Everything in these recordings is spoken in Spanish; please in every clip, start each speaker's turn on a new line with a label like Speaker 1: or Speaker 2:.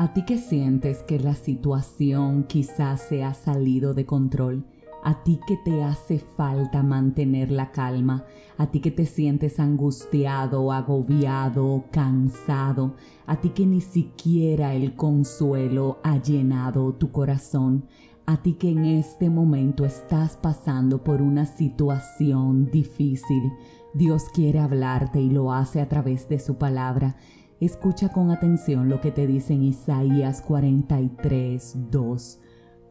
Speaker 1: A ti que sientes que la situación quizás se ha salido de control, a ti que te hace falta mantener la calma, a ti que te sientes angustiado, agobiado, cansado, a ti que ni siquiera el consuelo ha llenado tu corazón, a ti que en este momento estás pasando por una situación difícil. Dios quiere hablarte y lo hace a través de su palabra. Escucha con atención lo que te dice en Isaías 43, 2.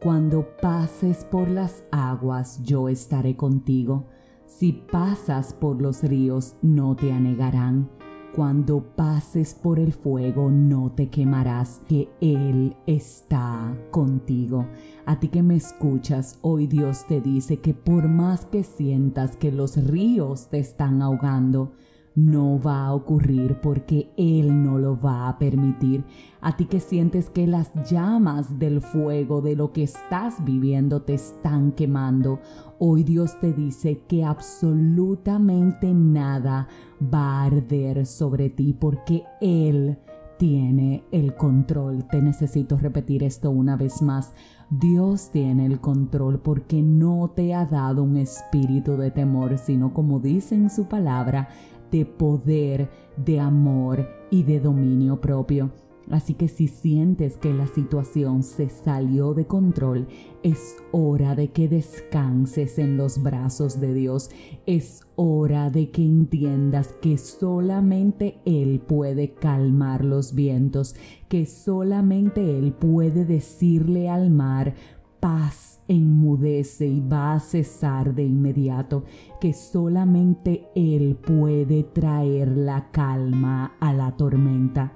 Speaker 1: Cuando pases por las aguas, yo estaré contigo. Si pasas por los ríos, no te anegarán. Cuando pases por el fuego, no te quemarás, que Él está contigo. A ti que me escuchas, hoy Dios te dice que por más que sientas que los ríos te están ahogando, no va a ocurrir porque Él no lo va a permitir. A ti que sientes que las llamas del fuego de lo que estás viviendo te están quemando, hoy Dios te dice que absolutamente nada va a arder sobre ti porque Él tiene el control. Te necesito repetir esto una vez más. Dios tiene el control porque no te ha dado un espíritu de temor, sino como dice en su palabra, de poder, de amor y de dominio propio. Así que si sientes que la situación se salió de control, es hora de que descanses en los brazos de Dios. Es hora de que entiendas que solamente Él puede calmar los vientos, que solamente Él puede decirle al mar, paz enmudece y va a cesar de inmediato, que solamente Él puede traer la calma a la tormenta.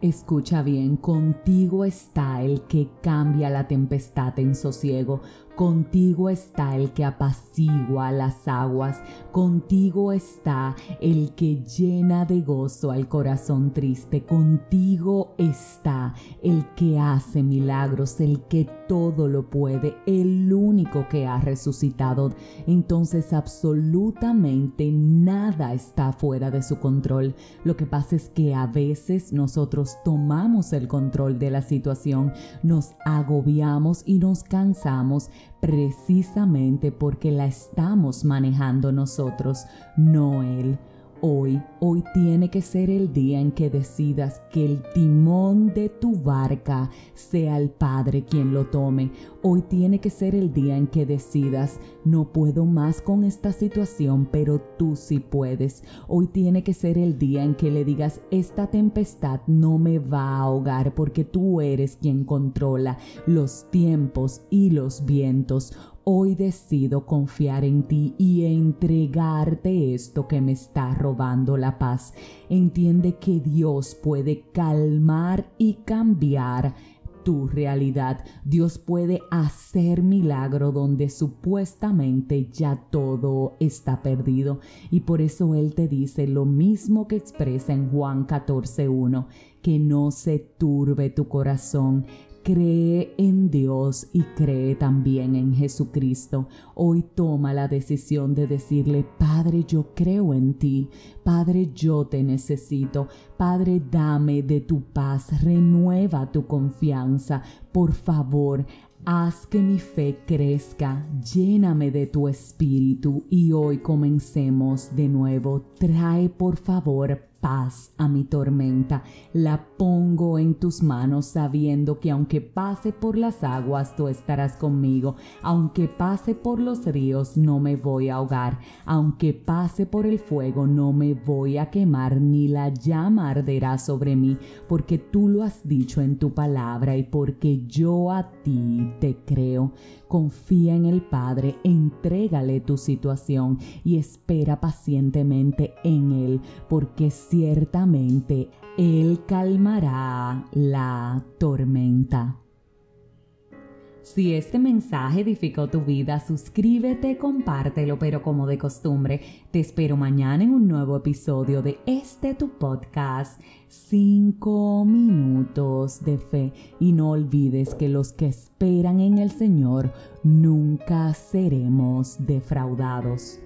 Speaker 1: Escucha bien, contigo está el que cambia la tempestad en sosiego, Contigo está el que apacigua las aguas, contigo está el que llena de gozo al corazón triste, contigo está el que hace milagros, el que todo lo puede, el único que ha resucitado. Entonces absolutamente nada está fuera de su control. Lo que pasa es que a veces nosotros tomamos el control de la situación, nos agobiamos y nos cansamos precisamente porque la estamos manejando nosotros, no Él. Hoy, hoy tiene que ser el día en que decidas que el timón de tu barca sea el Padre quien lo tome. Hoy tiene que ser el día en que decidas, no puedo más con esta situación, pero tú sí puedes. Hoy tiene que ser el día en que le digas, esta tempestad no me va a ahogar porque tú eres quien controla los tiempos y los vientos. Hoy decido confiar en ti y entregarte esto que me está robando la paz. Entiende que Dios puede calmar y cambiar tu realidad. Dios puede hacer milagro donde supuestamente ya todo está perdido. Y por eso Él te dice lo mismo que expresa en Juan 14.1, que no se turbe tu corazón, Cree en Dios y cree también en Jesucristo. Hoy toma la decisión de decirle, Padre, yo creo en ti. Padre, yo te necesito. Padre, dame de tu paz. Renueva tu confianza. Por favor, Haz que mi fe crezca, lléname de tu espíritu y hoy comencemos de nuevo. Trae por favor paz a mi tormenta. La pongo en tus manos sabiendo que aunque pase por las aguas, tú estarás conmigo. Aunque pase por los ríos, no me voy a ahogar. Aunque pase por el fuego, no me voy a quemar, ni la llama arderá sobre mí, porque tú lo has dicho en tu palabra y porque yo a ti te creo. Confía en el Padre, entrégale tu situación y espera pacientemente en Él, porque ciertamente Él calmará la tormenta. Si este mensaje edificó tu vida, suscríbete, compártelo, pero como de costumbre, te espero mañana en un nuevo episodio de este tu podcast, 5 minutos de fe. Y no olvides que los que esperan en el Señor nunca seremos defraudados.